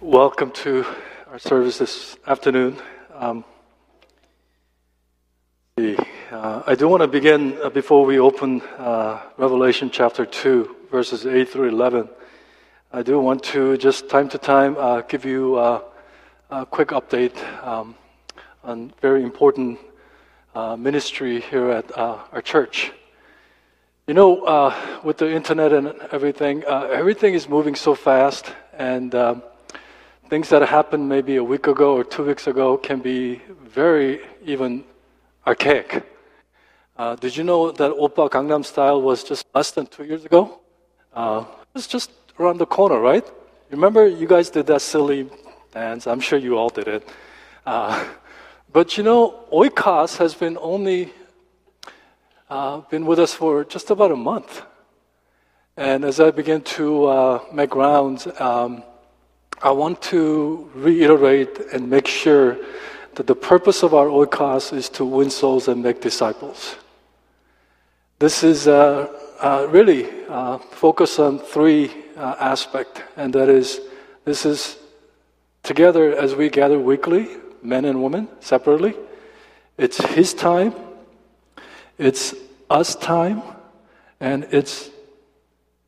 Welcome to our service this afternoon. Um, the, uh, I do want to begin uh, before we open uh, Revelation chapter 2, verses 8 through 11. I do want to just time to time uh, give you uh, a quick update um, on very important uh, ministry here at our church. You know, with the internet and everything, everything is moving so fast, and um, things that happened maybe a week ago or two weeks ago can be very even archaic. Uh, did you know that Oppa Gangnam Style was just less than two years ago? Uh, it was just around the corner, right? Remember, you guys did that silly dance. I'm sure you all did it. Uh, but you know, Oikos has been only uh, been with us for just about a month. And as I begin to uh, make rounds, um, I want to reiterate and make sure that the purpose of our oikos is to win souls and make disciples. This is uh, uh, really uh, focused on three uh, aspects, and that is this is together as we gather weekly, men and women separately. It's His time, it's us time, and it's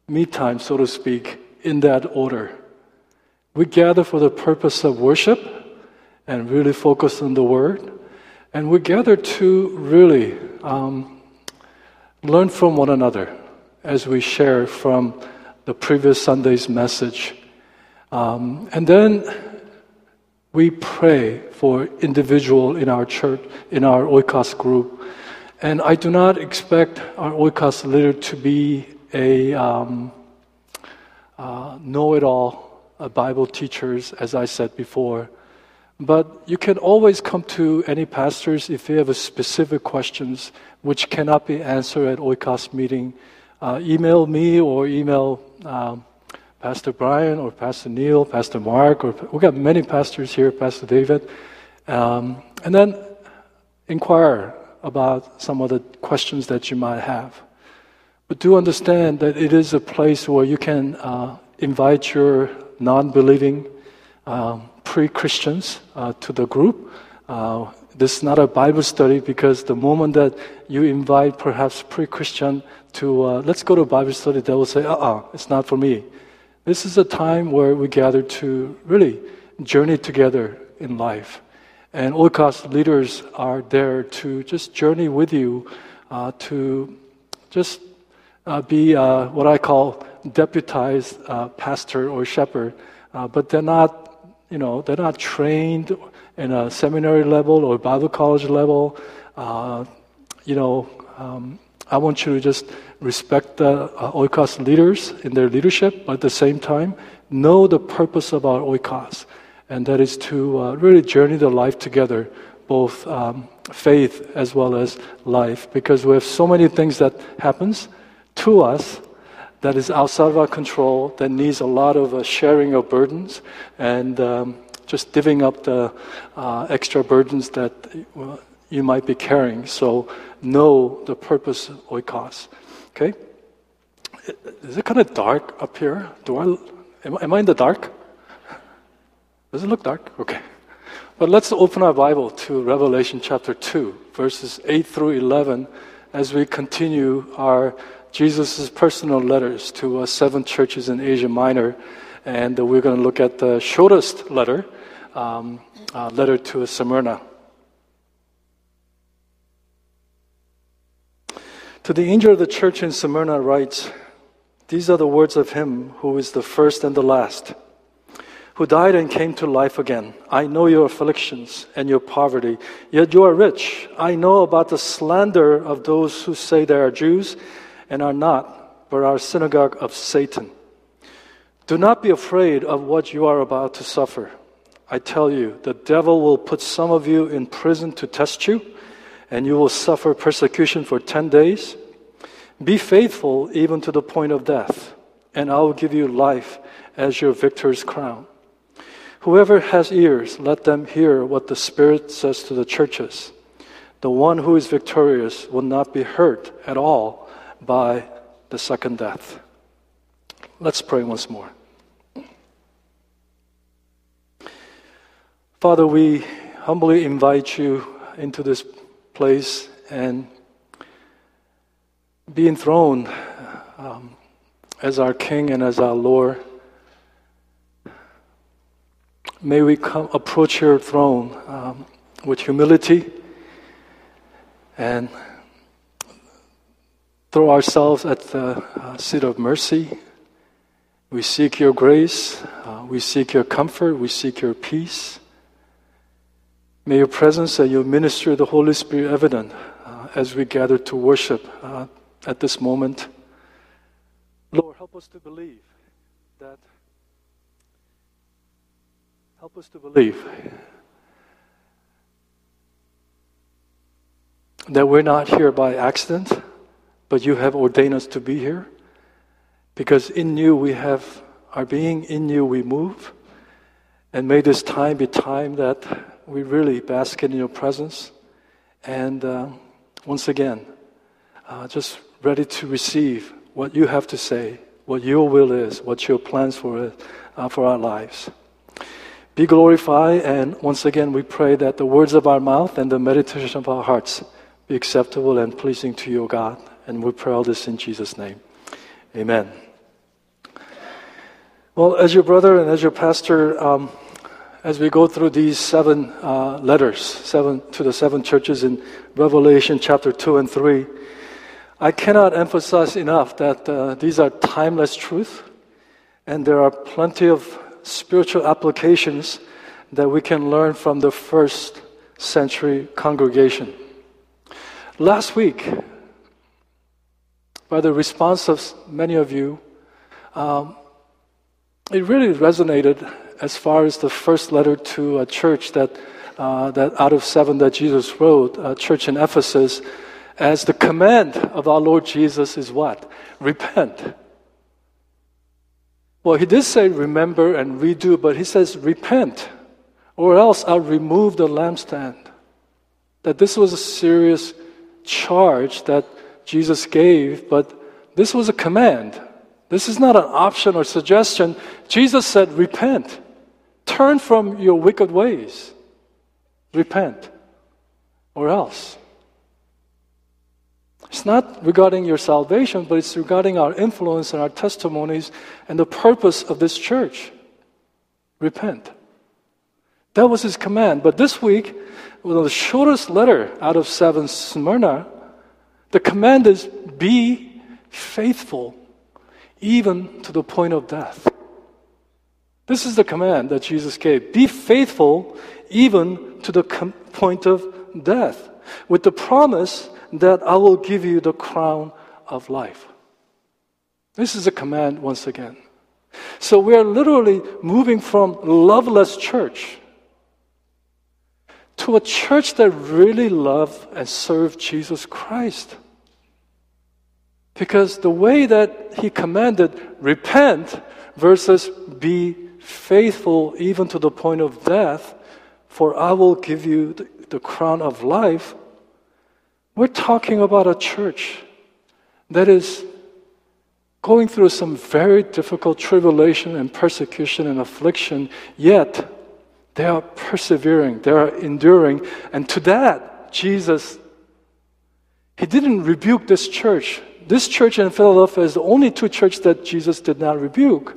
me time, so to speak, in that order. We gather for the purpose of worship and really focus on the Word. And we gather to really um, learn from one another as we share from the previous Sunday's message. Um, and then we pray for individual in our church, in our Oikos group. And I do not expect our Oikos leader to be a um, uh, know-it-all Bible teachers, as I said before. But you can always come to any pastors if you have specific questions which cannot be answered at Oikos meeting. Uh, email me or email um, Pastor Brian or Pastor Neil, Pastor Mark, or we've got many pastors here, Pastor David, um, and then inquire about some of the questions that you might have. But do understand that it is a place where you can uh, invite your non believing um, pre Christians uh, to the group. Uh, this is not a Bible study because the moment that you invite perhaps pre Christian to uh, let's go to Bible study, they will say, uh uh-uh, uh, it's not for me. This is a time where we gather to really journey together in life. And Oikos leaders are there to just journey with you, uh, to just uh, be uh, what I call deputized uh, pastor or shepherd, uh, but they're not, you know, they're not trained in a seminary level or Bible college level. Uh, you know, um, I want you to just respect the uh, oikos leaders in their leadership, but at the same time, know the purpose of our oikos, and that is to uh, really journey the life together, both um, faith as well as life, because we have so many things that happens to us that is outside of our control, that needs a lot of uh, sharing of burdens and um, just divvying up the uh, extra burdens that uh, you might be carrying. So know the purpose of oikos. Okay? Is it kind of dark up here? Do I, am, am I in the dark? Does it look dark? Okay. But let's open our Bible to Revelation chapter 2, verses 8 through 11, as we continue our Jesus' personal letters to uh, seven churches in Asia Minor. And uh, we're going to look at the shortest letter, um, uh, letter to Smyrna. To the angel of the church in Smyrna writes, These are the words of him who is the first and the last, who died and came to life again. I know your afflictions and your poverty, yet you are rich. I know about the slander of those who say they are Jews and are not, but are synagogue of Satan. Do not be afraid of what you are about to suffer. I tell you, the devil will put some of you in prison to test you, and you will suffer persecution for 10 days. Be faithful even to the point of death, and I will give you life as your victor's crown. Whoever has ears, let them hear what the Spirit says to the churches. The one who is victorious will not be hurt at all by the second death. Let's pray once more. Father, we humbly invite you into this place and be enthroned um, as our King and as our Lord. May we come approach your throne um, with humility and throw ourselves at the uh, seat of mercy. We seek your grace, uh, we seek your comfort, we seek your peace. May your presence and your ministry of the Holy Spirit evident uh, as we gather to worship uh, at this moment. Lord, help us to believe that. Help us to believe that we're not here by accident, but you have ordained us to be here. Because in you we have our being, in you we move. And may this time be time that we really bask in your presence. And uh, once again, uh, just ready to receive what you have to say, what your will is, what your plans for it, uh, for our lives. Be glorified, and once again, we pray that the words of our mouth and the meditation of our hearts be acceptable and pleasing to you, God. And we pray all this in Jesus' name. Amen. Well, as your brother and as your pastor, um, as we go through these seven uh, letters, seven to the seven churches in Revelation chapter two and three, I cannot emphasize enough that uh, these are timeless truth, and there are plenty of spiritual applications that we can learn from the first century congregation. Last week, by the response of many of you, um, it really resonated as far as the first letter to a church that, uh, that out of seven that Jesus wrote, a church in Ephesus, as the command of our Lord Jesus is what? Repent. Well, he did say remember and redo, but he says repent, or else I'll remove the lampstand. That this was a serious charge that Jesus gave, but this was a command. This is not an option or suggestion. Jesus said, Repent. Turn from your wicked ways. Repent. Or else. It's not regarding your salvation, but it's regarding our influence and our testimonies and the purpose of this church. Repent. That was his command. But this week, with the shortest letter out of seven, Smyrna, the command is be faithful, even to the point of death. This is the command that Jesus gave be faithful, even to the com- point of death, with the promise that I will give you the crown of life. This is a command once again. So we are literally moving from loveless church to a church that really love and serve Jesus Christ. Because the way that he commanded repent versus be faithful even to the point of death, for I will give you the, the crown of life we're talking about a church that is going through some very difficult tribulation and persecution and affliction, yet they are persevering, they are enduring. And to that, Jesus, He didn't rebuke this church. This church in Philadelphia is the only two churches that Jesus did not rebuke.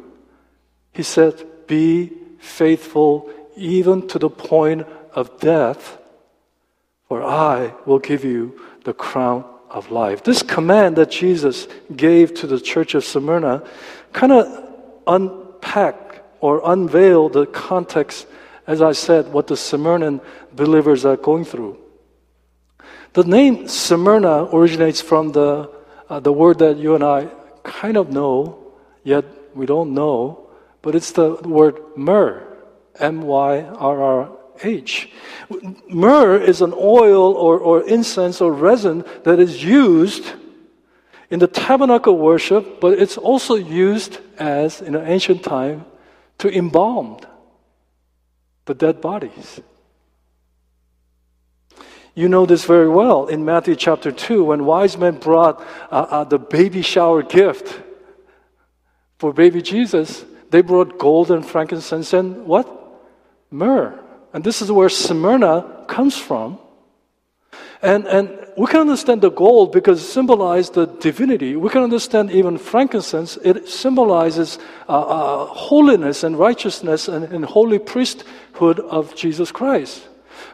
He said, Be faithful even to the point of death, for I will give you the crown of life. This command that Jesus gave to the church of Smyrna kind of unpack or unveil the context, as I said, what the Smyrna believers are going through. The name Smyrna originates from the, uh, the word that you and I kind of know, yet we don't know, but it's the word myrrh, M Y R R H. Myrrh is an oil or, or incense or resin that is used in the tabernacle worship, but it's also used as, in an ancient time, to embalm the dead bodies. You know this very well in Matthew chapter 2 when wise men brought uh, uh, the baby shower gift for baby Jesus. They brought gold and frankincense and what? Myrrh And this is where Smyrna comes from. And, and we can understand the gold because it symbolizes the divinity. We can understand even frankincense. It symbolizes uh, uh, holiness and righteousness and, and holy priesthood of Jesus Christ.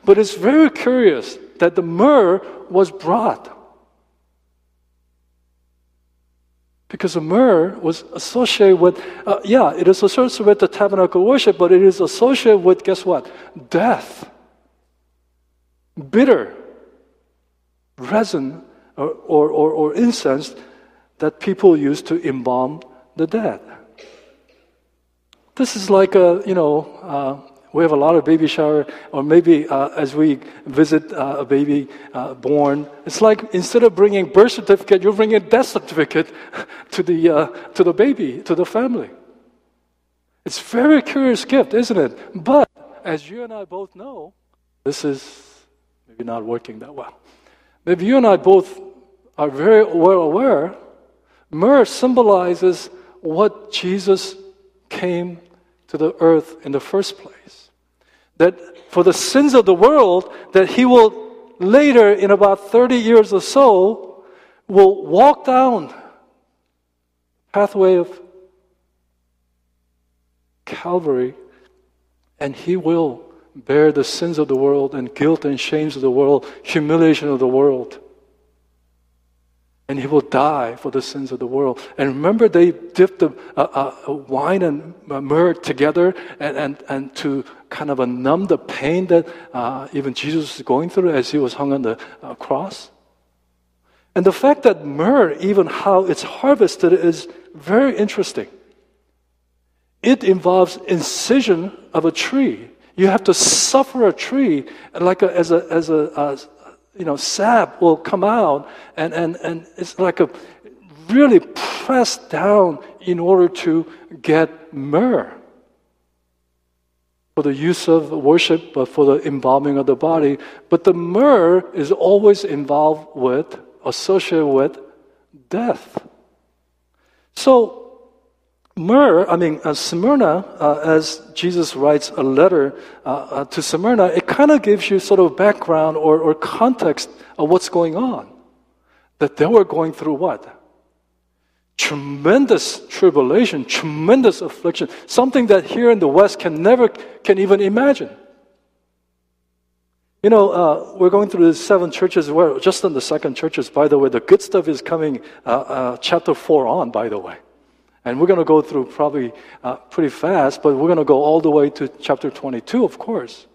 But it's very curious that the myrrh was brought. Because the myrrh was associated with, uh, yeah, it is associated with the tabernacle worship, but it is associated with, guess what? Death. Bitter resin or, or, or, or incense that people use to embalm the dead. This is like a, you know, uh, we have a lot of baby shower, or maybe uh, as we visit uh, a baby uh, born, it's like instead of bringing birth certificate, you're bringing death certificate to the uh, to the baby, to the family. It's very curious gift, isn't it? But as you and I both know, this is maybe not working that well. Maybe you and I both are very well aware, myrrh symbolizes what Jesus came to the earth in the first place. That for the sins of the world, that he will later, in about 30 years or so, will walk down pathway of Calvary, and he will bear the sins of the world and guilt and shames of the world, humiliation of the world. And he will die for the sins of the world. And remember, they dipped the uh, uh, wine and myrrh together and, and, and to kind of numb the pain that uh, even Jesus was going through as he was hung on the uh, cross. And the fact that myrrh, even how it's harvested, is very interesting. It involves incision of a tree you have to suffer a tree like a, as a, as a, uh, you know, sap will come out and, and, and it's like a really pressed down in order to get myrrh for the use of worship, but for the embalming of the body. But the myrrh is always involved with, associated with death. So myrrh, I mean, uh, Smyrna, uh, as Jesus writes a letter uh, uh to Smyrna, it kind of gives you sort of background or, or context of what's going on. That they were going through what? Tremendous tribulation, tremendous affliction, something that here in the West can never, can even imagine. You know, uh, we're going through the seven churches. We're just in the second churches, by the way. The good stuff is coming uh, chapter four on, by the way. And we're going to go through probably uh, pretty fast, but we're going to go all the way to chapter 22, of course.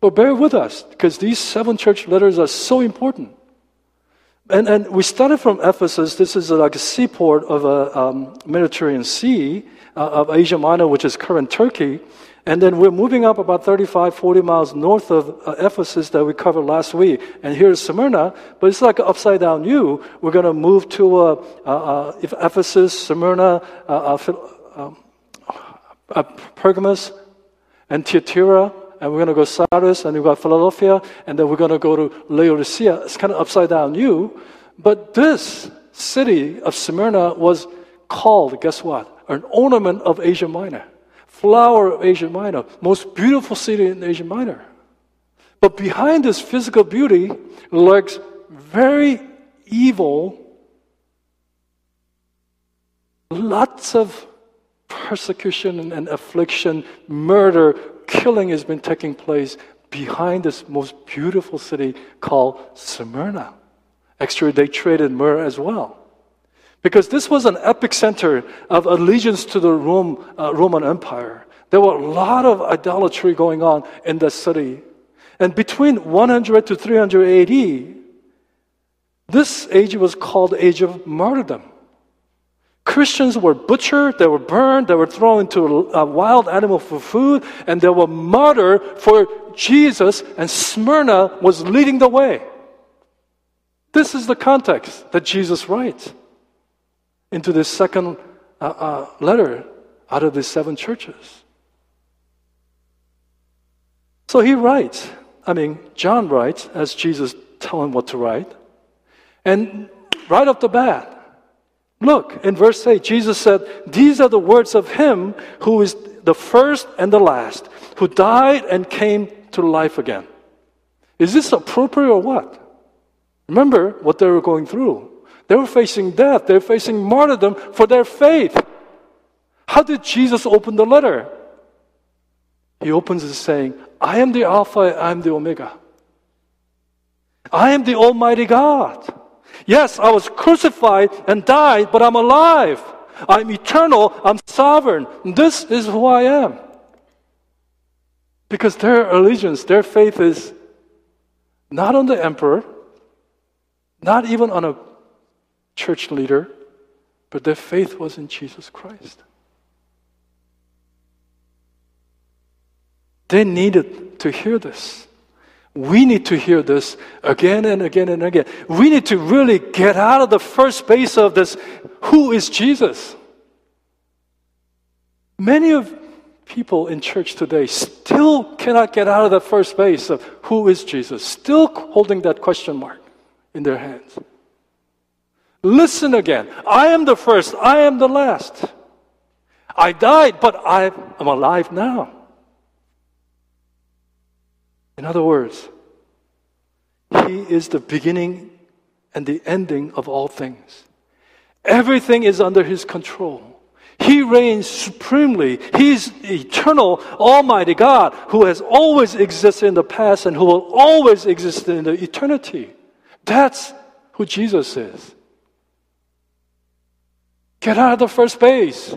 But bear with us, because these seven church letters are so important. And, and we started from Ephesus. This is like a seaport of a um, Mediterranean Sea uh, of Asia Minor, which is current Turkey. And then we're moving up about 35, 40 miles north of uh, Ephesus that we covered last week. And here's Smyrna, but it's like an upside down U. We're going to move to uh, uh, uh Ephesus, Smyrna, uh, um, Pergamos, and Thyatira. And we're going to go Sardis, and we've got Philadelphia, and then we're going to go to Laodicea. It's kind of upside down U. But this city of Smyrna was called, guess what? An ornament of Asia Minor flower of Asia Minor, most beautiful city in Asia Minor. But behind this physical beauty lurks very evil, lots of persecution and, affliction, murder, killing has been taking place behind this most beautiful city called Smyrna. Actually, they traded myrrh as well. Because this was an epicenter of allegiance to the Rome, uh, Roman Empire. There were a lot of idolatry going on in the city. And between 100 to 300 AD, this age was called the age of martyrdom. Christians were butchered, they were burned, they were thrown into a wild animal for food, and they were martyred for Jesus, and Smyrna was leading the way. This is the context that Jesus writes into this second uh, uh, letter out of these seven churches. So he writes, I mean, John writes as Jesus tell him what to write. And right off the bat, Look, in verse 8, Jesus said, These are the words of him who is the first and the last, who died and came to life again. Is this appropriate or what? Remember what they were going through. They were facing death, they were facing martyrdom for their faith. How did Jesus open the letter? He opens it saying, I am the Alpha, I am the Omega. I am the Almighty God. Yes, I was crucified and died, but I'm alive. I'm eternal, I'm sovereign. This is who I am. Because their allegiance, their faith is not on the emperor, not even on a church leader, but their faith was in Jesus Christ. They needed to hear this. We need to hear this again and again and again. We need to really get out of the first base of this who is Jesus? Many of people in church today still cannot get out of the first base of who is Jesus, still holding that question mark in their hands. Listen again. I am the first, I am the last. I died, but I am alive now. In other words, He is the beginning and the ending of all things. Everything is under His control. He reigns supremely. He's eternal, almighty God who has always existed in the past and who will always exist in the eternity. That's who Jesus is. Get out of the first base.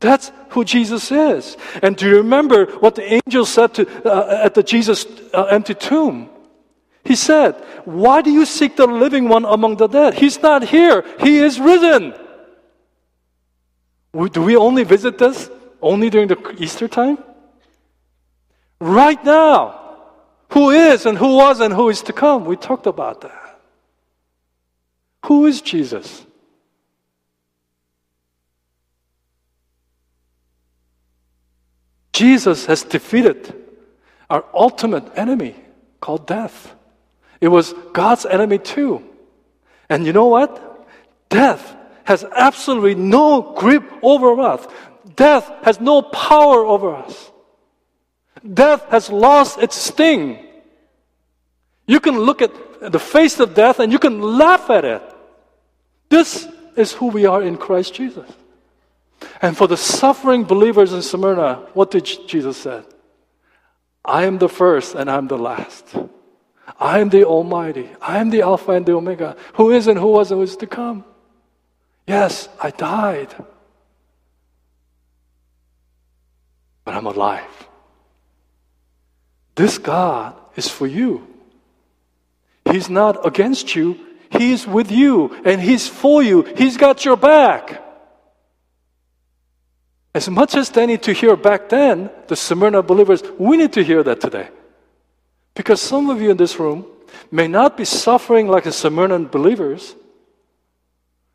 That's who Jesus is. And do you remember what the angel said to, uh, at the Jesus uh, empty tomb? He said, Why do you seek the living one among the dead? He's not here, he is risen. Do we only visit this only during the Easter time? Right now. Who is and who was and who is to come? We talked about that. Who is Jesus? Jesus has defeated our ultimate enemy called death. It was God's enemy too. And you know what? Death has absolutely no grip over us. Death has no power over us. Death has lost its sting. You can look at the face of death and you can laugh at it. This is who we are in Christ Jesus. And for the suffering believers in Smyrna, what did Jesus say? I am the first and I'm the last. I am the Almighty. I am the Alpha and the Omega, who is and who was and who is to come. Yes, I died. But I'm alive. This God is for you. He's not against you, He's with you and He's for you. He's got your back. As much as they need to hear back then, the Smyrna believers, we need to hear that today. Because some of you in this room may not be suffering like the Smyrna believers,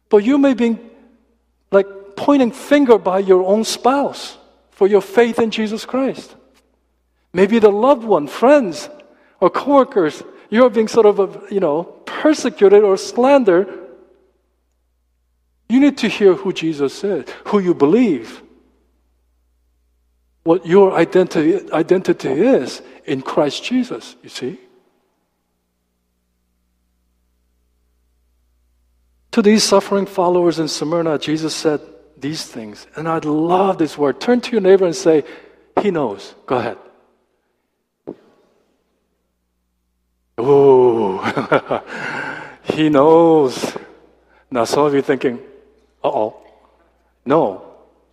but you may be like pointing finger by your own spouse for your faith in Jesus Christ. Maybe the loved one, friends, or coworkers, you're being sort of, you know, persecuted or slandered. You need to hear who Jesus is, who you believe what your identity, identity is in Christ Jesus, you see? To these suffering followers in Smyrna, Jesus said these things. And I'd love this word. Turn to your neighbor and say, He knows. Go ahead. Oh, he knows. Now, some of you thinking, uh oh. No.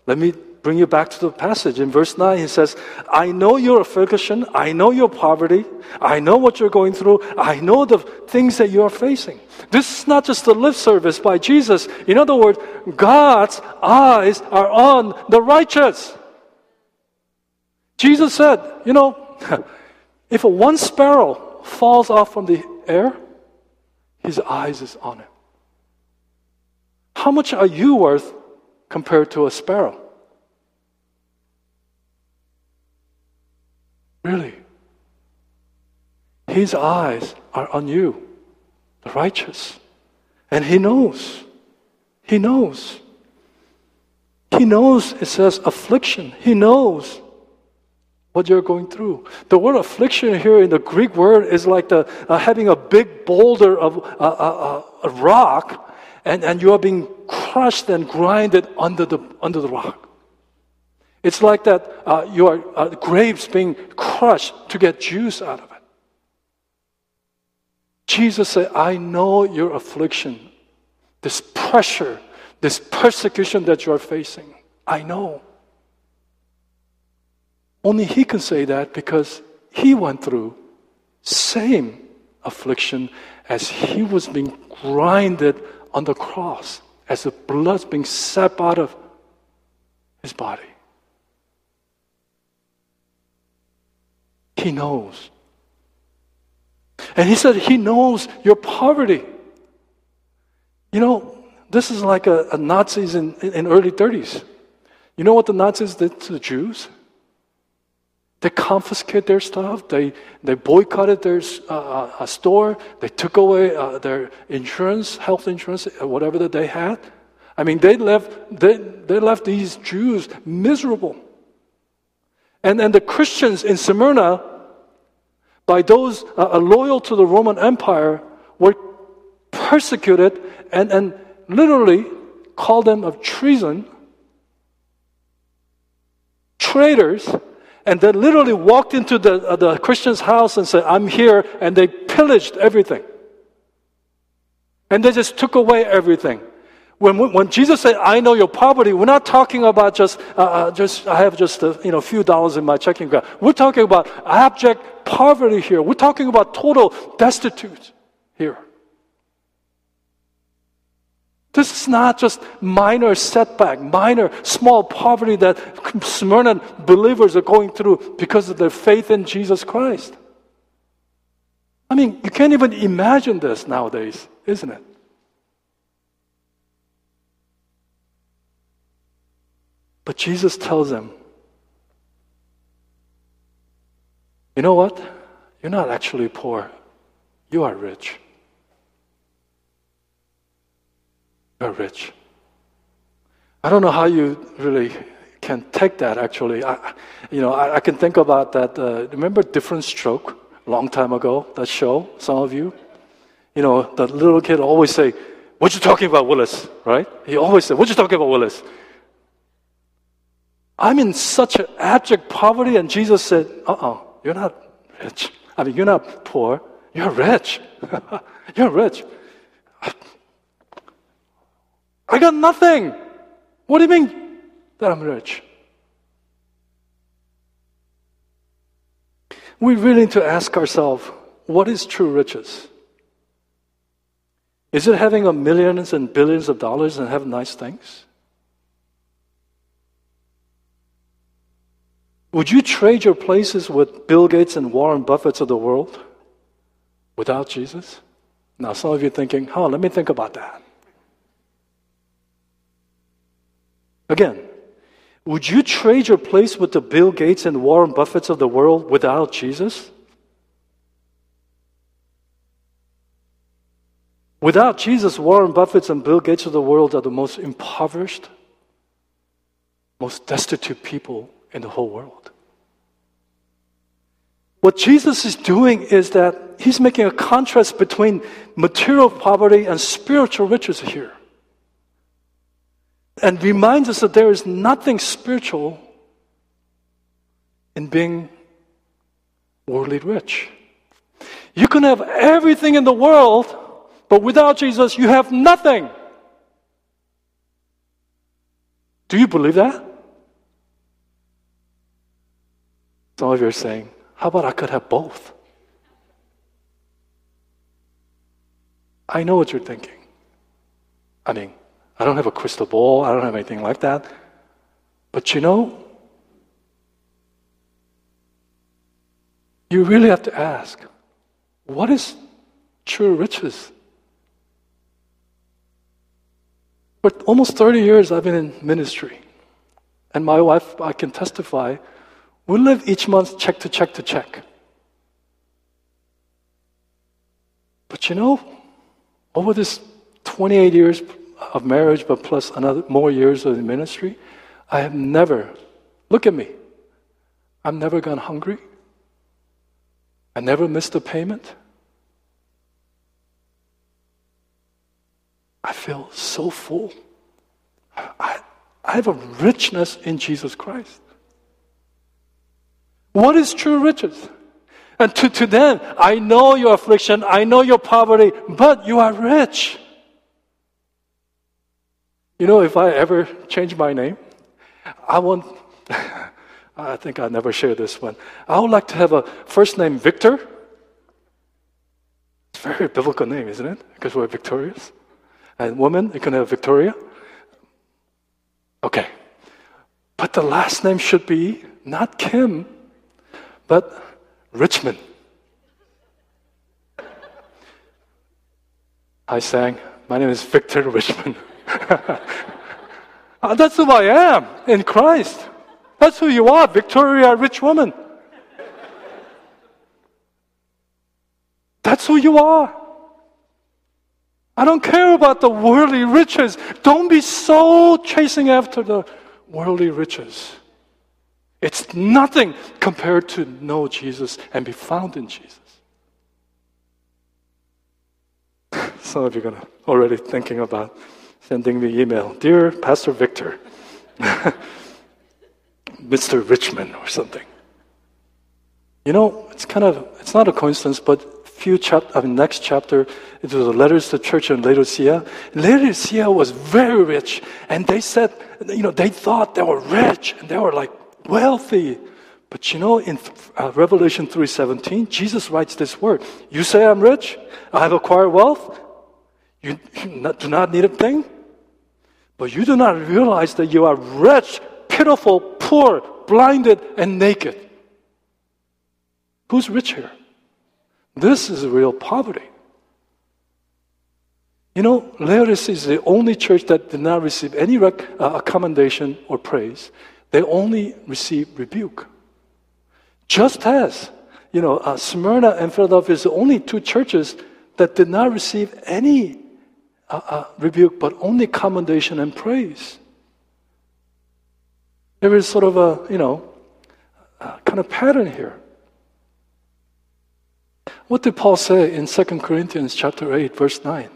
Let me bring you back to the passage. In verse 9, he says, I know your affliction. I know your poverty. I know what you're going through. I know the things that you are facing. This is not just a lip service by Jesus. In other words, God's eyes are on the righteous. Jesus said, you know, if one sparrow falls off from the air, his eyes is on it. How much are you worth compared to a sparrow? Really. His eyes are on you, the righteous. And He knows. He knows. He knows, it says affliction. He knows what you're going through. The word affliction here in the Greek word is like the, uh, having a big boulder of uh, uh, uh, a rock and, and you are being crushed and grinded under the, under the rock. It's like that uh, your uh, grapes being crushed to get juice out of it. Jesus said, I know your affliction, this pressure, this persecution that you are facing. I know. Only He can say that because He went through same affliction as He was being grinded on the cross, as the blood's being sapped out of His body. He knows. And he said, He knows your poverty. You know, this is like a, a Nazis in, in early 30s. You know what the Nazis did to the Jews? They confiscated their stuff. They, they boycotted their uh, uh, store. They took away uh, their insurance, health insurance, uh, whatever that they had. I mean, they left, they, they left these Jews miserable. And, and the Christians in Smyrna, by those uh, uh, loyal to the Roman Empire, were persecuted and, and literally called them of treason, traitors, and they literally walked into the, uh, the Christian's house and said, I'm here, and they pillaged everything. And they just took away everything. When, when Jesus said, I know your poverty, we're not talking about just, uh, uh, just I have just a you know, few dollars in my checking account. We're talking about abject poverty here. We're talking about total destitute here. This is not just minor setback, minor small poverty that Smyrna believers are going through because of their faith in Jesus Christ. I mean, you can't even imagine this nowadays, isn't it? But Jesus tells them, you know what? You're not actually poor, you are rich. You're rich. I don't know how you really can take that actually. I, you know, I, I can think about that. Uh, remember Diff'rent Strokes? Long time ago, that show, some of you? You know, the little kid always say, what you talking about, Willis? Right? He always said, what you talking about, Willis? I'm in such an abject poverty. And Jesus said, uh uh-uh, uh, you are not rich. I mean, you're not poor. You're rich. you're rich. I got nothing. What do you mean that I'm rich? We really need to ask ourselves what is true riches? Is it having a millions and billions of dollars and have nice things? Would you trade your places with Bill Gates and Warren Buffetts of the world without Jesus? Now, some of you are thinking, oh, let me think about that. Again, would you trade your place with the Bill Gates and Warren Buffetts of the world without Jesus? Without Jesus, Warren Buffetts and Bill Gates of the world are the most impoverished, most destitute people in the whole world. What Jesus is doing is that he's making a contrast between material poverty and spiritual riches here. And reminds us that there is nothing spiritual in being worldly rich. You can have everything in the world, but without Jesus, you have nothing. Do you believe that? Some of you are saying, How about I could have both? I know what you're thinking. I mean, I don't have a crystal ball, I don't have anything like that. But you know, you really have to ask what is true riches? For almost 30 years, I've been in ministry. And my wife, I can testify, we live each month check to check to check. But you know, over this 28 years of marriage, but plus another more years of the ministry, I have never, look at me, I've never gone hungry. I never missed a payment. I feel so full. I, I have a richness in Jesus Christ. What is true riches? And to, to them, I know your affliction, I know your poverty, but you are rich. You know, if I ever change my name, I want, I think I never share this one. I would like to have a first name Victor. It's a very biblical name, isn't it? Because we're victorious. And woman, you can have Victoria. Okay. But the last name should be not Kim, but Richmond. I sang, My name is Victor Richmond. uh, that's who I am in Christ. That's who you are, Victoria, rich woman. That's who you are. I don't care about the worldly riches. Don't be so chasing after the worldly riches. It's nothing compared to know Jesus and be found in Jesus. Some of you are already thinking about sending me email. Dear Pastor Victor, Mr. Richmond or something. You know, it's kind of, it's not a coincidence, but few chapter, I mean, next chapter, it was the letters to the church in Laodicea. Laodicea was very rich, and they said, you know, they thought they were rich, and they were like wealthy. But you know, in uh, Revelation 3.17, Jesus writes this word. You say I'm rich? I have acquired wealth? You, you do not need a thing? But you do not realize that you are rich, pitiful, poor, blinded, and naked. Who's rich here? This is real poverty. You know, Laodicea is the only church that did not receive any rec- uh, commendation or praise. They only received rebuke. Just as, you know, uh, Smyrna and Philadelphia is the only two churches that did not receive any uh, uh rebuke, but only commendation and praise. There is sort of a, you know, kind of pattern here. What did Paul say in 2 Corinthians chapter 8 verse 9?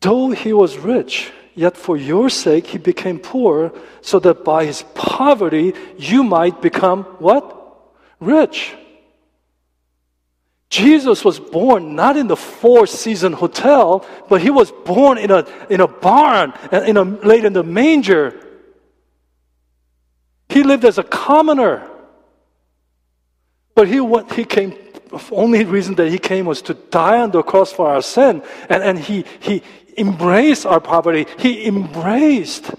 Though he was rich, yet for your sake he became poor so that by his poverty you might become what? Rich. Jesus was born not in the four season hotel, but he was born in a, in a barn, uh, in a, laid in the manger. He lived as a commoner. But he, what, he came, only reason that he came was to die on the cross for our sin. And, and he, he embraced our poverty. He embraced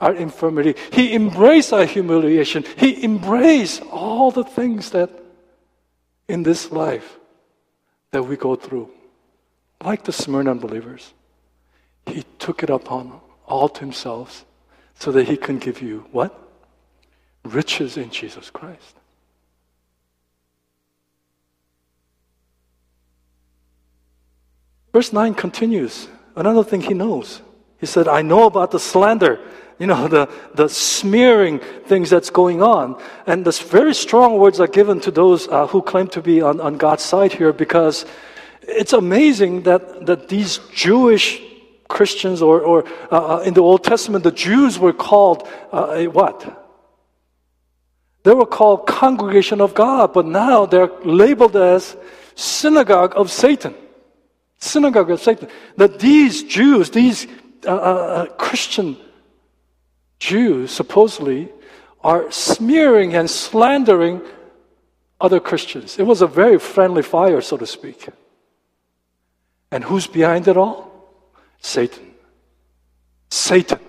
our infirmity. He embraced our humiliation. He embraced all the things that in this life that we go through. Like the Smyrna believers. He took it upon all to himself so that he can give you what? Riches in Jesus Christ. Verse 9 continues. Another thing he knows. He said, I know about the slander, you know, the, the smearing things that's going on. And the very strong words are given to those uh, who claim to be on, on God's side here because it's amazing that, that these Jewish Christians or, or uh, uh in the Old Testament, the Jews were called uh, what? They were called congregation of God, but now they're labeled as synagogue of Satan synagogue of Satan. That these Jews, these uh, uh, uh, Christian Jews, supposedly, are smearing and slandering other Christians. It was a very friendly fire, so to speak. And who's behind it all? Satan. Satan.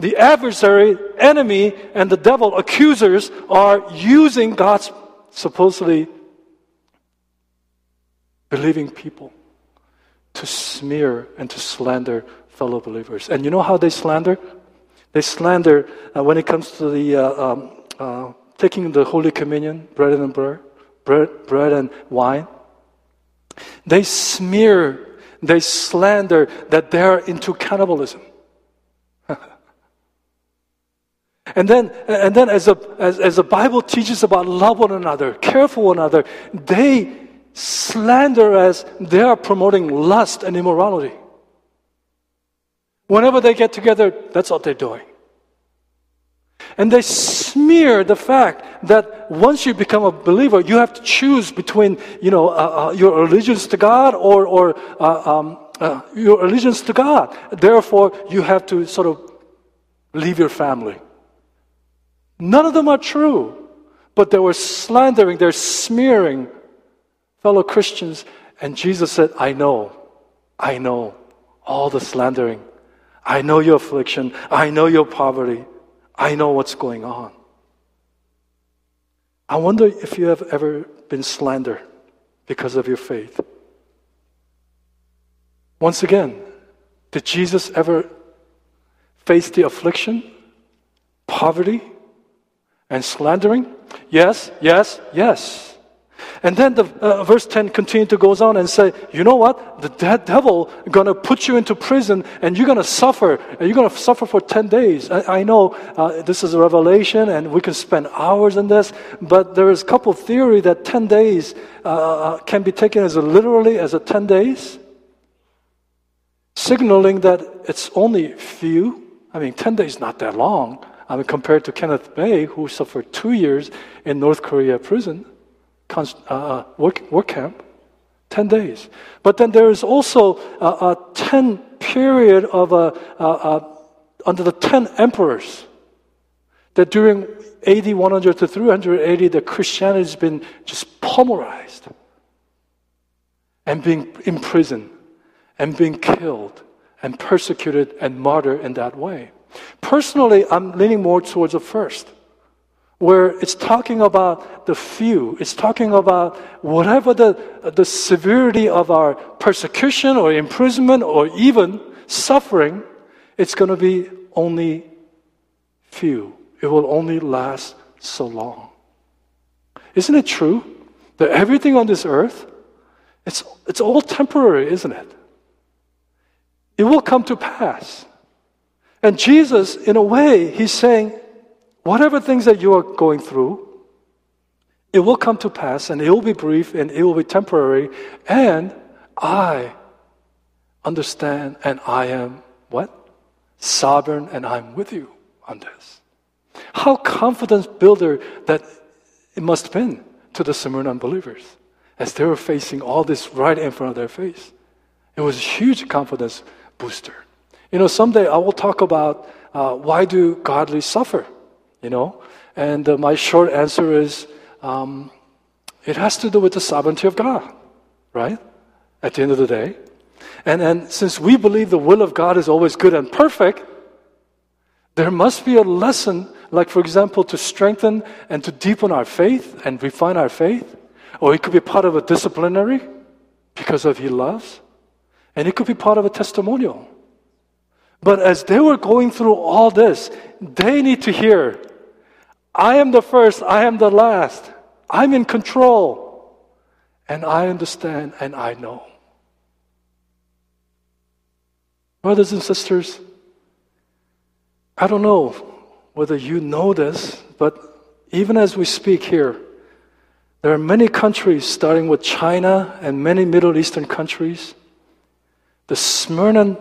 The adversary, enemy, and the devil, accusers, are using God's supposedly believing people to smear and to slander fellow believers. And you know how they slander? They slander uh, when it comes to the uh, um, uh, taking the Holy Communion, bread and bread, bread, bread and wine. They smear They slander that they're into cannibalism. and then, and then as, a, as, as the Bible teaches about love one another, care for one another, they slander as they are promoting lust and immorality. Whenever they get together, that's what they're doing. And they smear the fact that once you become a believer, you have to choose between, you know, uh, uh, your allegiance to God or, or uh, um, uh, your allegiance to God. Therefore, you have to sort of leave your family. None of them are true, but they were slandering, they're smearing fellow Christians. And Jesus said, I know, I know all the slandering. I know your affliction. I know your poverty. I know what's going on. I wonder if you have ever been slandered because of your faith. Once again, did Jesus ever face the affliction, poverty, and slandering? Yes, yes, yes. And then the uh, verse 10 continued to goes on and say, you know what? The de- devil gonna put you into prison and you're gonna suffer. And you're gonna suffer for 10 days. I, I know uh, this is a revelation and we can spend hours in this, but there is a couple theory that 10 days uh, can be taken as a, literally as a 10 days, signaling that it's only few. I mean, 10 days not that long. I mean, compared to Kenneth Bae, who suffered two years in North Korea prison uh, uh, work, work camp, 10 days. But then there is also a, a 10 period of a, under the 10 emperors that during AD 100 to 380, the Christianity has been just pulverized and being imprisoned and being killed and persecuted and martyred in that way. Personally, I'm leaning more towards the first where it's talking about the few. It's talking about whatever the, the severity of our persecution or imprisonment or even suffering, it's going to be only few. It will only last so long. Isn't it true that everything on this earth, it's, it's all temporary, isn't it? It will come to pass. And Jesus, in a way, he's saying, whatever things that you are going through, it will come to pass and it will be brief and it will be temporary. And I understand and I am what? Sovereign and I'm with you on this. How confidence builder that it must have been to the Smyrna believers as they were facing all this right in front of their face. It was a huge confidence booster. You know, someday I will talk about uh, why do godly suffer? You know? And uh, my short answer is um, it has to do with the sovereignty of God, right? At the end of the day. And, and since we believe the will of God is always good and perfect, there must be a lesson, like, for example, to strengthen and to deepen our faith and refine our faith. Or it could be part of a disciplinary because of He loves. And it could be part of a testimonial. But as they were going through all this, they need to hear I am the first, I am the last. I'm in control. And I understand and I know. Brothers and sisters, I don't know whether you know this, but even as we speak here, there are many countries, starting with China and many Middle Eastern countries. The Smyrna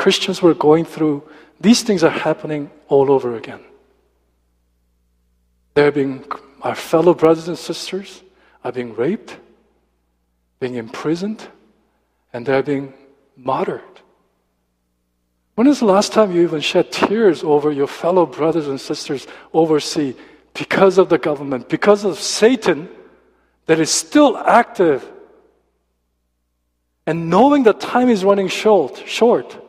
Christians were going through, these things are happening all over again. They're being, our fellow brothers and sisters are being raped, being imprisoned, and they're being martyred. When is the last time you even shed tears over your fellow brothers and sisters overseas because of the government, because of Satan that is still active? And knowing that time is running short, short,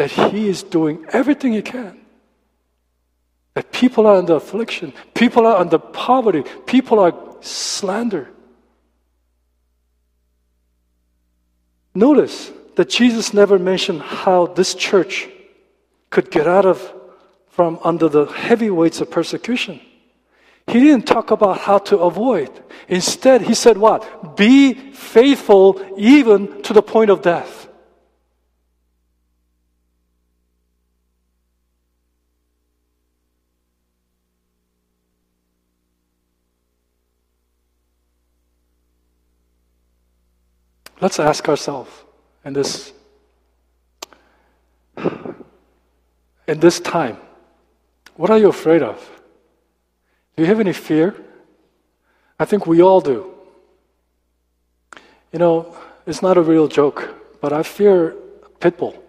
that he is doing everything he can that people are under affliction, people are under poverty, people are slander. Notice that Jesus never mentioned how this church could get out of from under the heavy weights of persecution. He didn't talk about how to avoid. Instead, he said what? Be faithful even to the point of death. Let's ask ourselves in this in this time, what are you afraid of? Do you have any fear? I think we all do. You know, it's not a real joke, but I fear pit bull.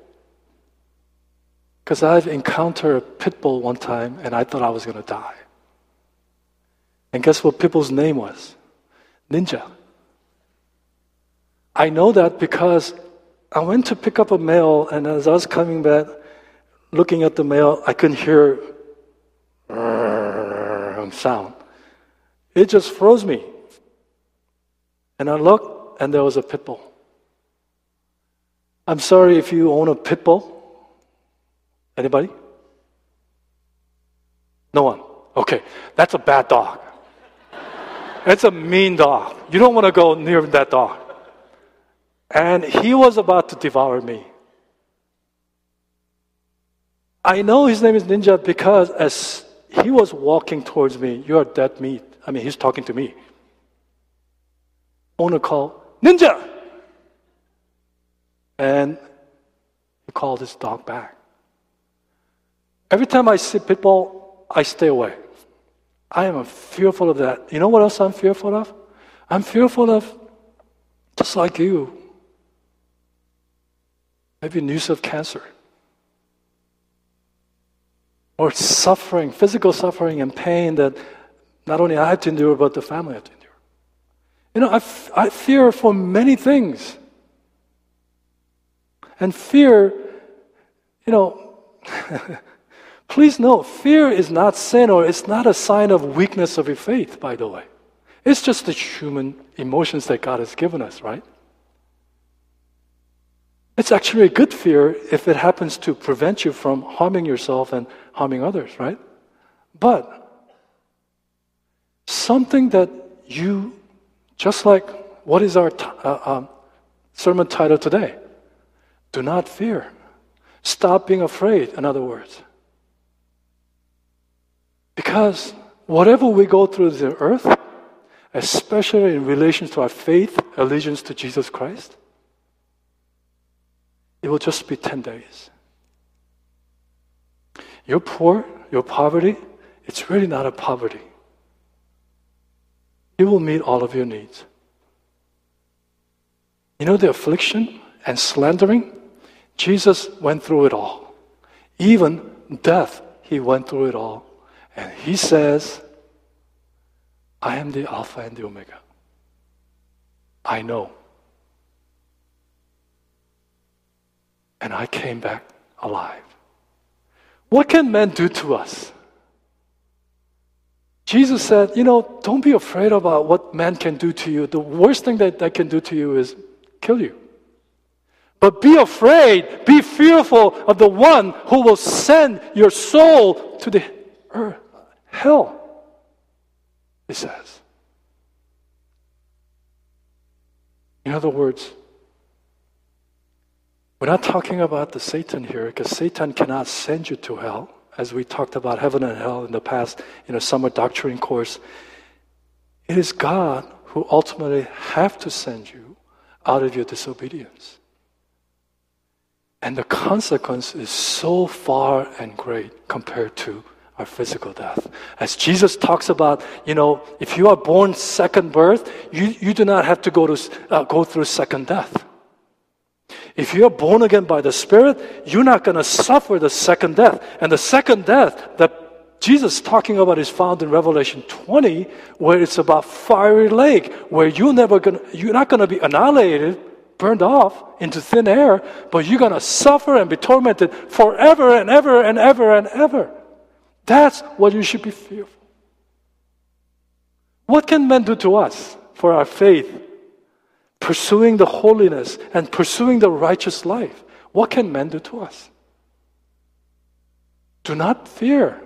Because I've encountered a pit bull one time and I thought I was going to die. And guess what pit bull's name was? Ninja. I know that because I went to pick up a mail, and as I was coming back, looking at the mail, I couldn't hear sound. It just froze me. And I looked, and there was a pit bull. I'm sorry if you own a pit bull. Anybody? No one. Okay, that's a bad dog. It's a mean dog. You don't want to go near that dog. And he was about to devour me. I know his name is Ninja because as he was walking towards me, you are dead meat. I mean, he's talking to me. Owner called, Ninja! And he called his dog back. Every time I see pitbull, I stay away. I am fearful of that. You know what else I'm fearful of? I'm fearful of, just like you, maybe news of cancer. Or suffering, physical suffering and pain that not only I have to endure, but the family have to endure. You know, I, f- I fear for many things. And fear, you know, please note, fear is not sin or it's not a sign of weakness of your faith, by the way. It's just the human emotions that God has given us, right? It's actually a good fear if it happens to prevent you from harming yourself and harming others, right? But something that you, just like what is our t- uh, um, sermon title today? Do not fear. Stop being afraid, in other words. Because whatever we go through the earth, especially in relation to our faith, allegiance to Jesus Christ, it will just be 10 days. You're poor, your poverty, it's really not a poverty. He will meet all of your needs. You know the affliction and slandering? Jesus went through it all. Even death, he went through it all. And he says, I am the Alpha and the Omega. I know. And I came back alive. What can men do to us? Jesus said, You know, don't be afraid about what man can do to you. The worst thing that they can do to you is kill you. But be afraid, be fearful of the one who will send your soul to the earth, hell, he says. In other words, we're not talking about the Satan here because Satan cannot send you to hell, as we talked about heaven and hell in the past in a summer doctrine course. It is God who ultimately have to send you out of your disobedience. And the consequence is so far and great compared to our physical death. As Jesus talks about, you know, if you are born second birth, you, you do not have to go, to, uh, go through second death. If you're born again by the Spirit, you're not going to suffer the second death. And the second death that Jesus is talking about is found in Revelation 20, where it's about fiery lake, where you're never going you're not going to be annihilated, burned off into thin air, but you're going to suffer and be tormented forever and ever and ever and ever. That's what you should be fearful. What can men do to us for our faith pursuing the holiness and pursuing the righteous life, what can men do to us? Do not fear.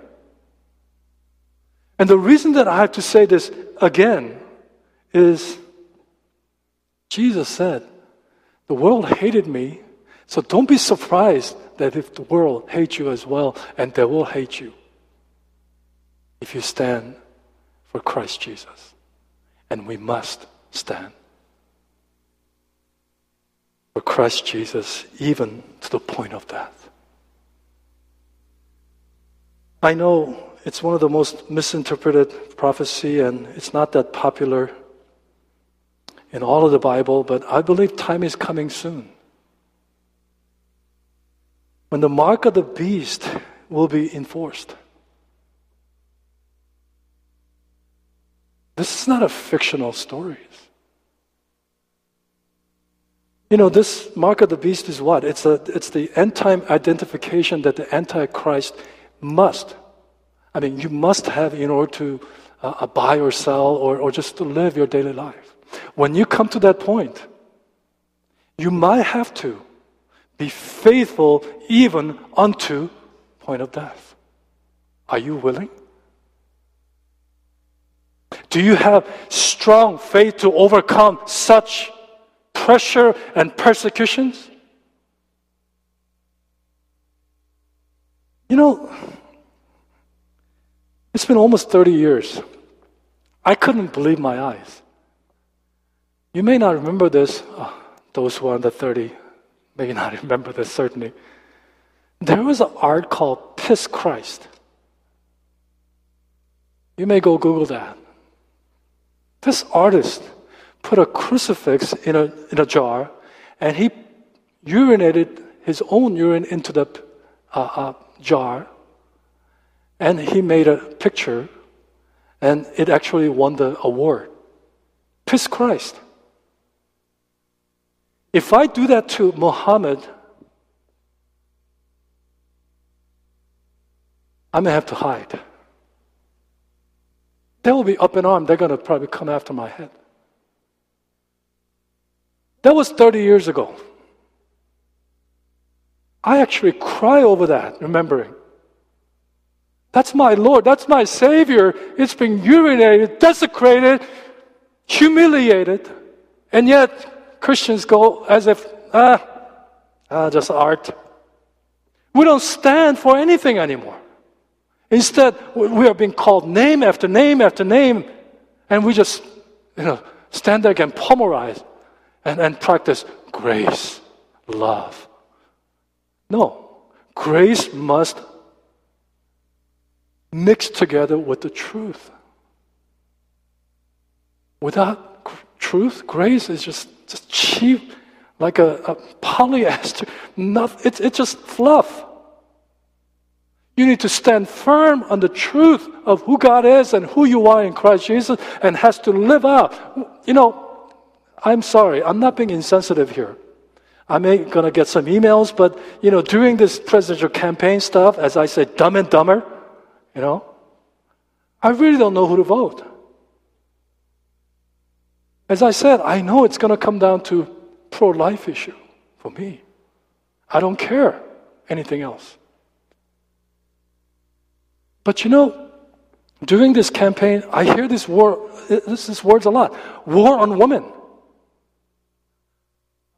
And the reason that I have to say this again is Jesus said, The world hated me, so don't be surprised that if the world hates you as well, and they will hate you if you stand for Christ Jesus. And we must stand. For Christ Jesus, even to the point of death. I know it's one of the most misinterpreted prophecy and it's not that popular in all of the Bible, but I believe time is coming soon. When the mark of the beast will be enforced. This is not a fictional story. You know, this mark of the beast is what? It's, a, it's the end time identification that the Antichrist must, I mean, you must have in order to uh, buy or sell or, or just to live your daily life. When you come to that point, you might have to be faithful even unto point of death. Are you willing? Do you have strong faith to overcome such pressure and persecutions? You know, it's been almost 30 years. I couldn't believe my eyes. You may not remember this, uh, those who are under 30 may not remember this certainly. There was an art called Piss Christ. You may go Google that. This artist put a crucifix in a, in a jar and he urinated his own urine into the uh, uh, jar and he made a picture and it actually won the award. Piss Christ. If I do that to Muhammad, I may have to hide. They will be up in arms. They're going to probably come after my head. That was 30 years ago. I actually cry over that, remembering. That's my Lord. That's my Savior. It's been urinated, desecrated, humiliated. And yet, Christians go as if, ah, ah, just art. We don't stand for anything anymore. Instead, we are being called name after name after name, and we just, you know, stand there and pummelize and, and practice grace, love. No, grace must mix together with the truth. Without truth, grace is just, just cheap, like a, a polyester. Not, it's, it's just fluff. You need to stand firm on the truth of who God is and who you are in Christ Jesus and has to live out. You know, I'm sorry, I'm not being insensitive here. I may gonna get some emails, but you know, during this presidential campaign stuff, as I said, dumb and dumber, you know, I really don't know who to vote. As I said, I know it's gonna come down to pro-life issue for me. I don't care anything else. But you know, during this campaign, I hear this word, this, this words a lot. War on women.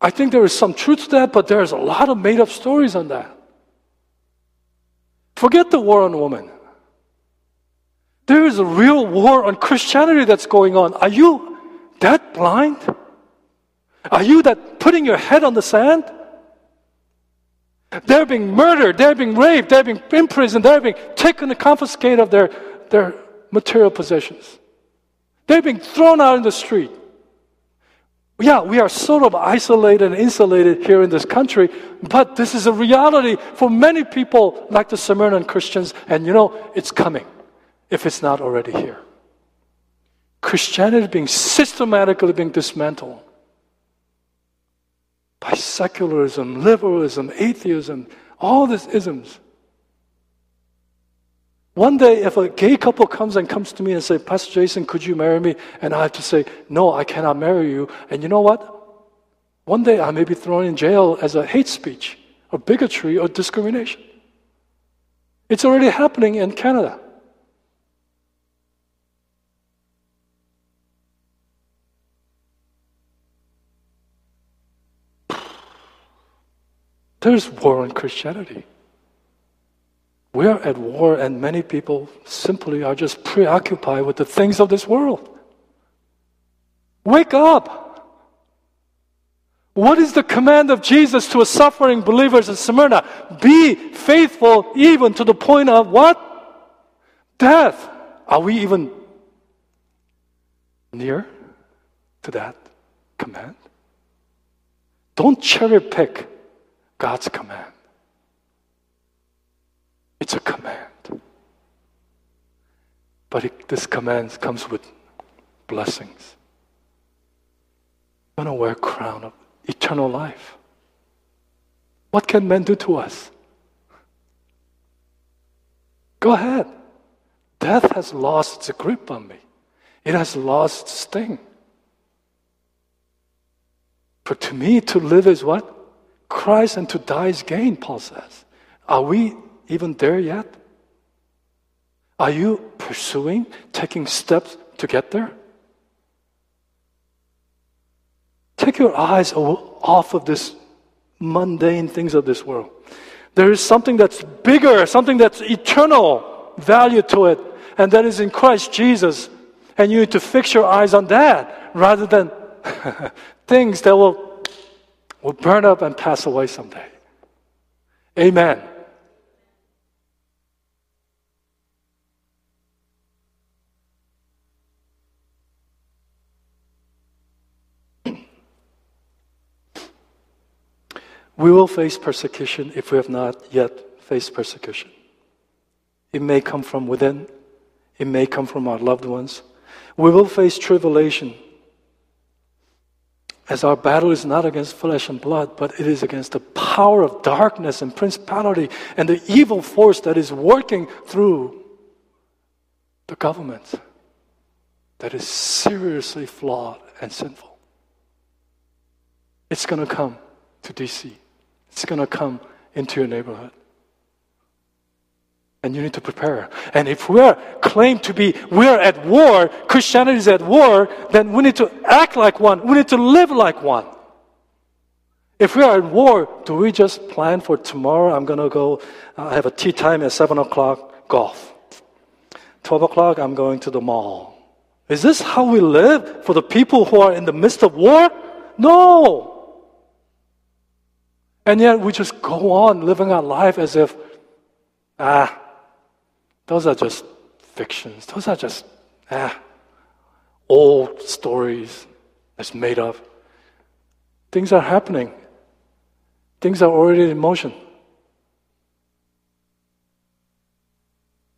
I think there is some truth to that, but there's a lot of made up stories on that. Forget the war on women. There is a real war on Christianity that's going on. Are you that blind? Are you that putting your head on the sand? They're being murdered, they're being raped, they're being imprisoned, they're being taken and confiscated of their, their material possessions. They're being thrown out in the street yeah, we are sort of isolated and insulated here in this country, but this is a reality for many people like the Samaritan Christians, and you know, it's coming if it's not already here. Christianity being systematically being dismantled by secularism, liberalism, atheism, all these isms. One day, if a gay couple comes and comes to me and say, Pastor Jason, could you marry me? And I have to say, no, I cannot marry you. And you know what? One day I may be thrown in jail as a hate speech or bigotry or discrimination. It's already happening in Canada. There's war on Christianity. We are at war, and many people simply are just preoccupied with the things of this world. Wake up! What is the command of Jesus to a suffering believers in Smyrna? Be faithful even to the point of what? Death. Are we even near to that command? Don't cherry pick God's command. It's a command. But it, this command comes with blessings. You're going to wear a crown of eternal life. What can men do to us? Go ahead. Death has lost its grip on me. It has lost its sting. For to me, to live is what? Christ and to die is gain, Paul says. Are we even there yet? Are you pursuing, taking steps to get there? Take your eyes off of this mundane things of this world. There is something that's bigger, something that's eternal value to it, and that is in Christ Jesus. And you need to fix your eyes on that rather than things that will, will burn up and pass away someday. Amen. We will face persecution if we have not yet faced persecution. It may come from within, it may come from our loved ones. We will face tribulation as our battle is not against flesh and blood, but it is against the power of darkness and principality and the evil force that is working through the government that is seriously flawed and sinful. It's going to come to DC. It's going to come into your neighborhood. And you need to prepare. And if we're claimed to be, we're at war, Christianity is at war, then we need to act like one. We need to live like one. If we are at war, do we just plan for tomorrow? I'm going to go I have a tea time at 7 o'clock, golf. 12 o'clock, I'm going to the mall. Is this how we live for the people who are in the midst of war? No. And yet we just go on living our life as if, ah, those are just fictions. Those are just, ah, old stories that's made up. Things are happening. Things are already in motion.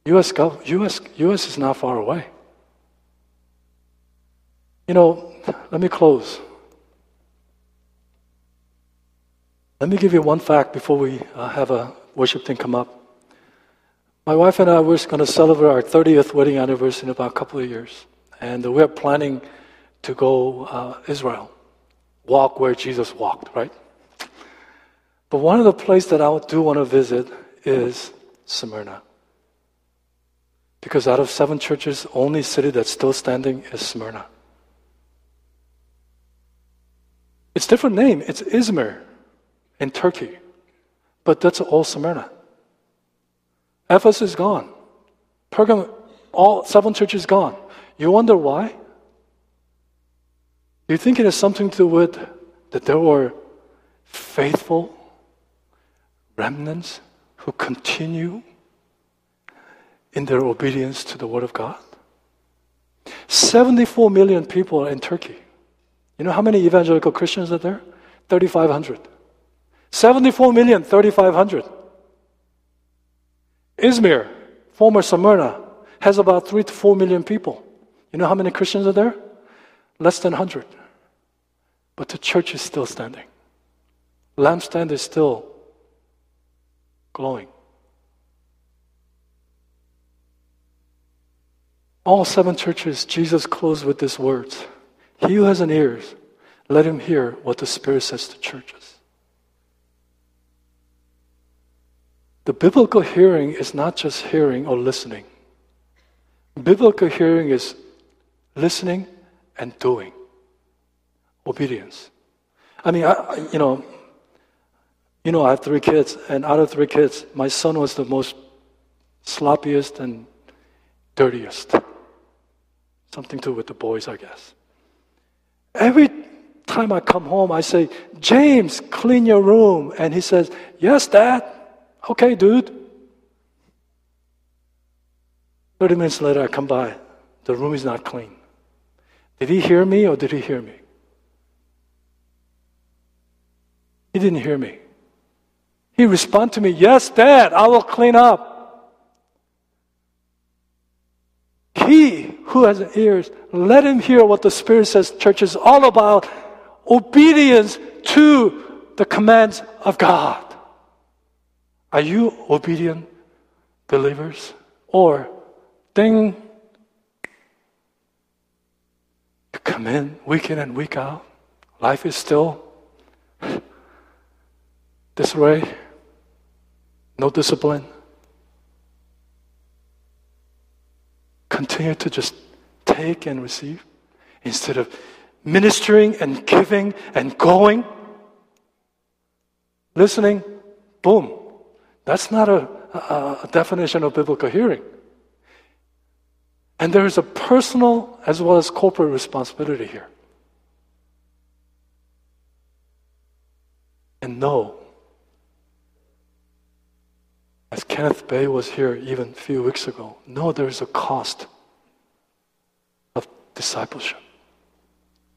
US, US, US is not far away. You know, let me close. Let me give you one fact before we uh, have a worship team come up. My wife and I were going to celebrate our 30th wedding anniversary in about a couple of years. And we're planning to go uh, Israel, walk where Jesus walked, right? But one of the places that I do want to visit is Smyrna. Because out of seven churches, only city that's still standing is Smyrna. It's different name. It's Izmir in Turkey. But that's all Smyrna. Ephesus is gone. Pergamum, all seven churches gone. You wonder why? You think it has something to do with that there were faithful remnants who continue in their obedience to the Word of God? 74 million people in Turkey. You know how many evangelical Christians are there? 3,500. 74 million, 3,500. Izmir, former Smyrna, has about 3 to 4 million people. You know how many Christians are there? Less than 100. But the church is still standing. Lampstand is still glowing. All seven churches, Jesus closed with these words He who has an ear, let him hear what the Spirit says to churches. The biblical hearing is not just hearing or listening. Biblical hearing is listening and doing. Obedience. I mean, I, you know, you know, I have three kids, and out of three kids, my son was the most sloppiest and dirtiest. Something to do with the boys, I guess. Every time I come home, I say, James, clean your room. And he says, Yes, Dad. Okay, dude. 30 minutes later, I come by. The room is not clean. Did he hear me or did he hear me? He didn't hear me. He responded to me, Yes, Dad, I will clean up. He who has ears, let him hear what the Spirit says church is all about obedience to the commands of God. Are you obedient believers? Or, ding, you come in week in and week out, life is still this way, no discipline. Continue to just take and receive instead of ministering and giving and going. Listening, boom. That's not a, a, definition of biblical hearing. And there is a personal as well as corporate responsibility here. And no, as Kenneth Bae was here even a few weeks ago, no, there is a cost of discipleship.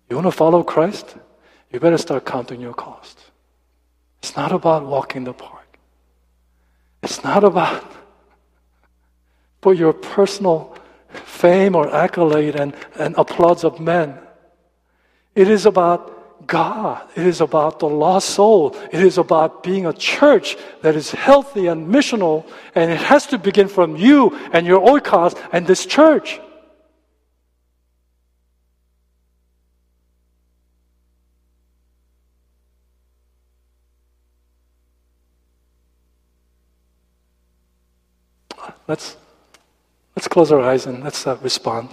You want to follow Christ? You better start counting your cost. It's not about walking the park. It's not about for your personal fame or accolade and, and applause of men. It is about God. It is about the lost soul. It is about being a church that is healthy and missional, and it has to begin from you and your oikos and this church. Let's, let's close our eyes and let's uh, respond.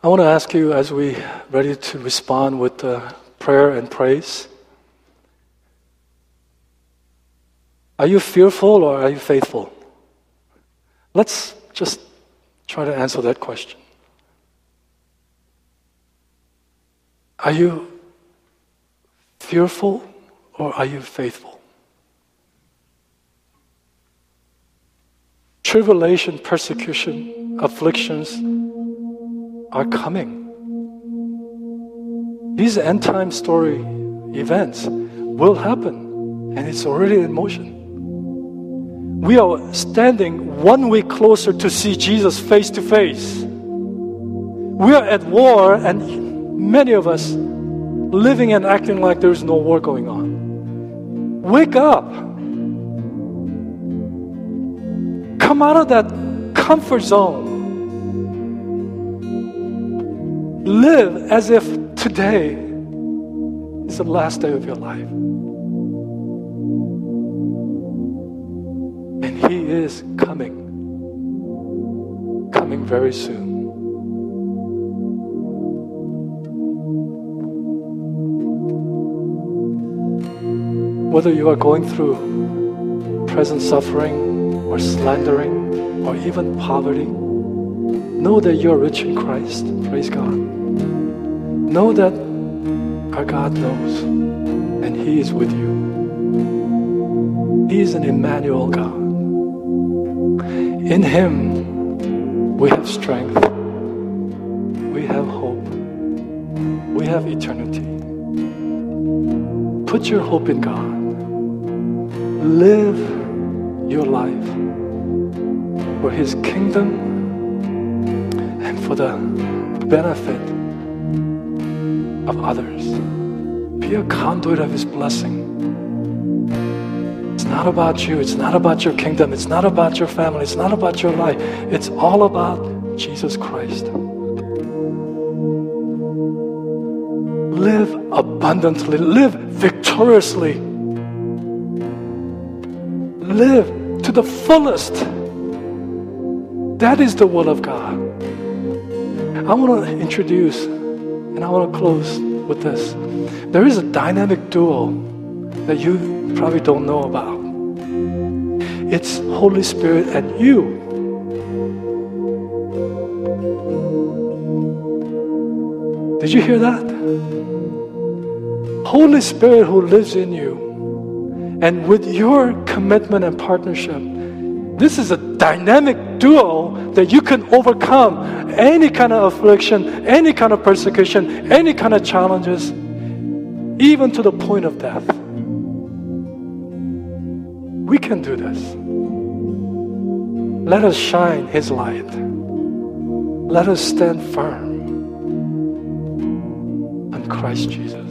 I want to ask you as we ready to respond with uh, prayer and praise. Are you fearful or are you faithful? Let's just try to answer that question. Are you fearful or are you faithful? Tribulation, persecution, afflictions are coming. These end time story events will happen, and it's already in motion. We are standing one week closer to see Jesus face to face. We are at war, and many of us living and acting like there's no war going on. Wake up. Come out of that comfort zone. Live as if today is the last day of your life. And He is coming, coming very soon. Whether you are going through present suffering, or slandering or even poverty, know that you're rich in Christ. Praise God. Know that our God knows and He is with you. He is an Emmanuel God. In Him we have strength, we have hope, we have eternity. Put your hope in God. Live your life for His kingdom and for the benefit of others. Be a conduit of His blessing. It's not about you, it's not about your kingdom, it's not about your family, it's not about your life. It's all about Jesus Christ. Live abundantly, live victoriously, live to the fullest. That is the will of God. I want to introduce, and I want to close with this. There is a dynamic duo that you probably don't know about. It's Holy Spirit and you. Did you hear that? Holy Spirit who lives in you. And with your commitment and partnership, this is a dynamic duo that you can overcome any kind of affliction, any kind of persecution, any kind of challenges, even to the point of death. We can do this. Let us shine His light. Let us stand firm on Christ Jesus.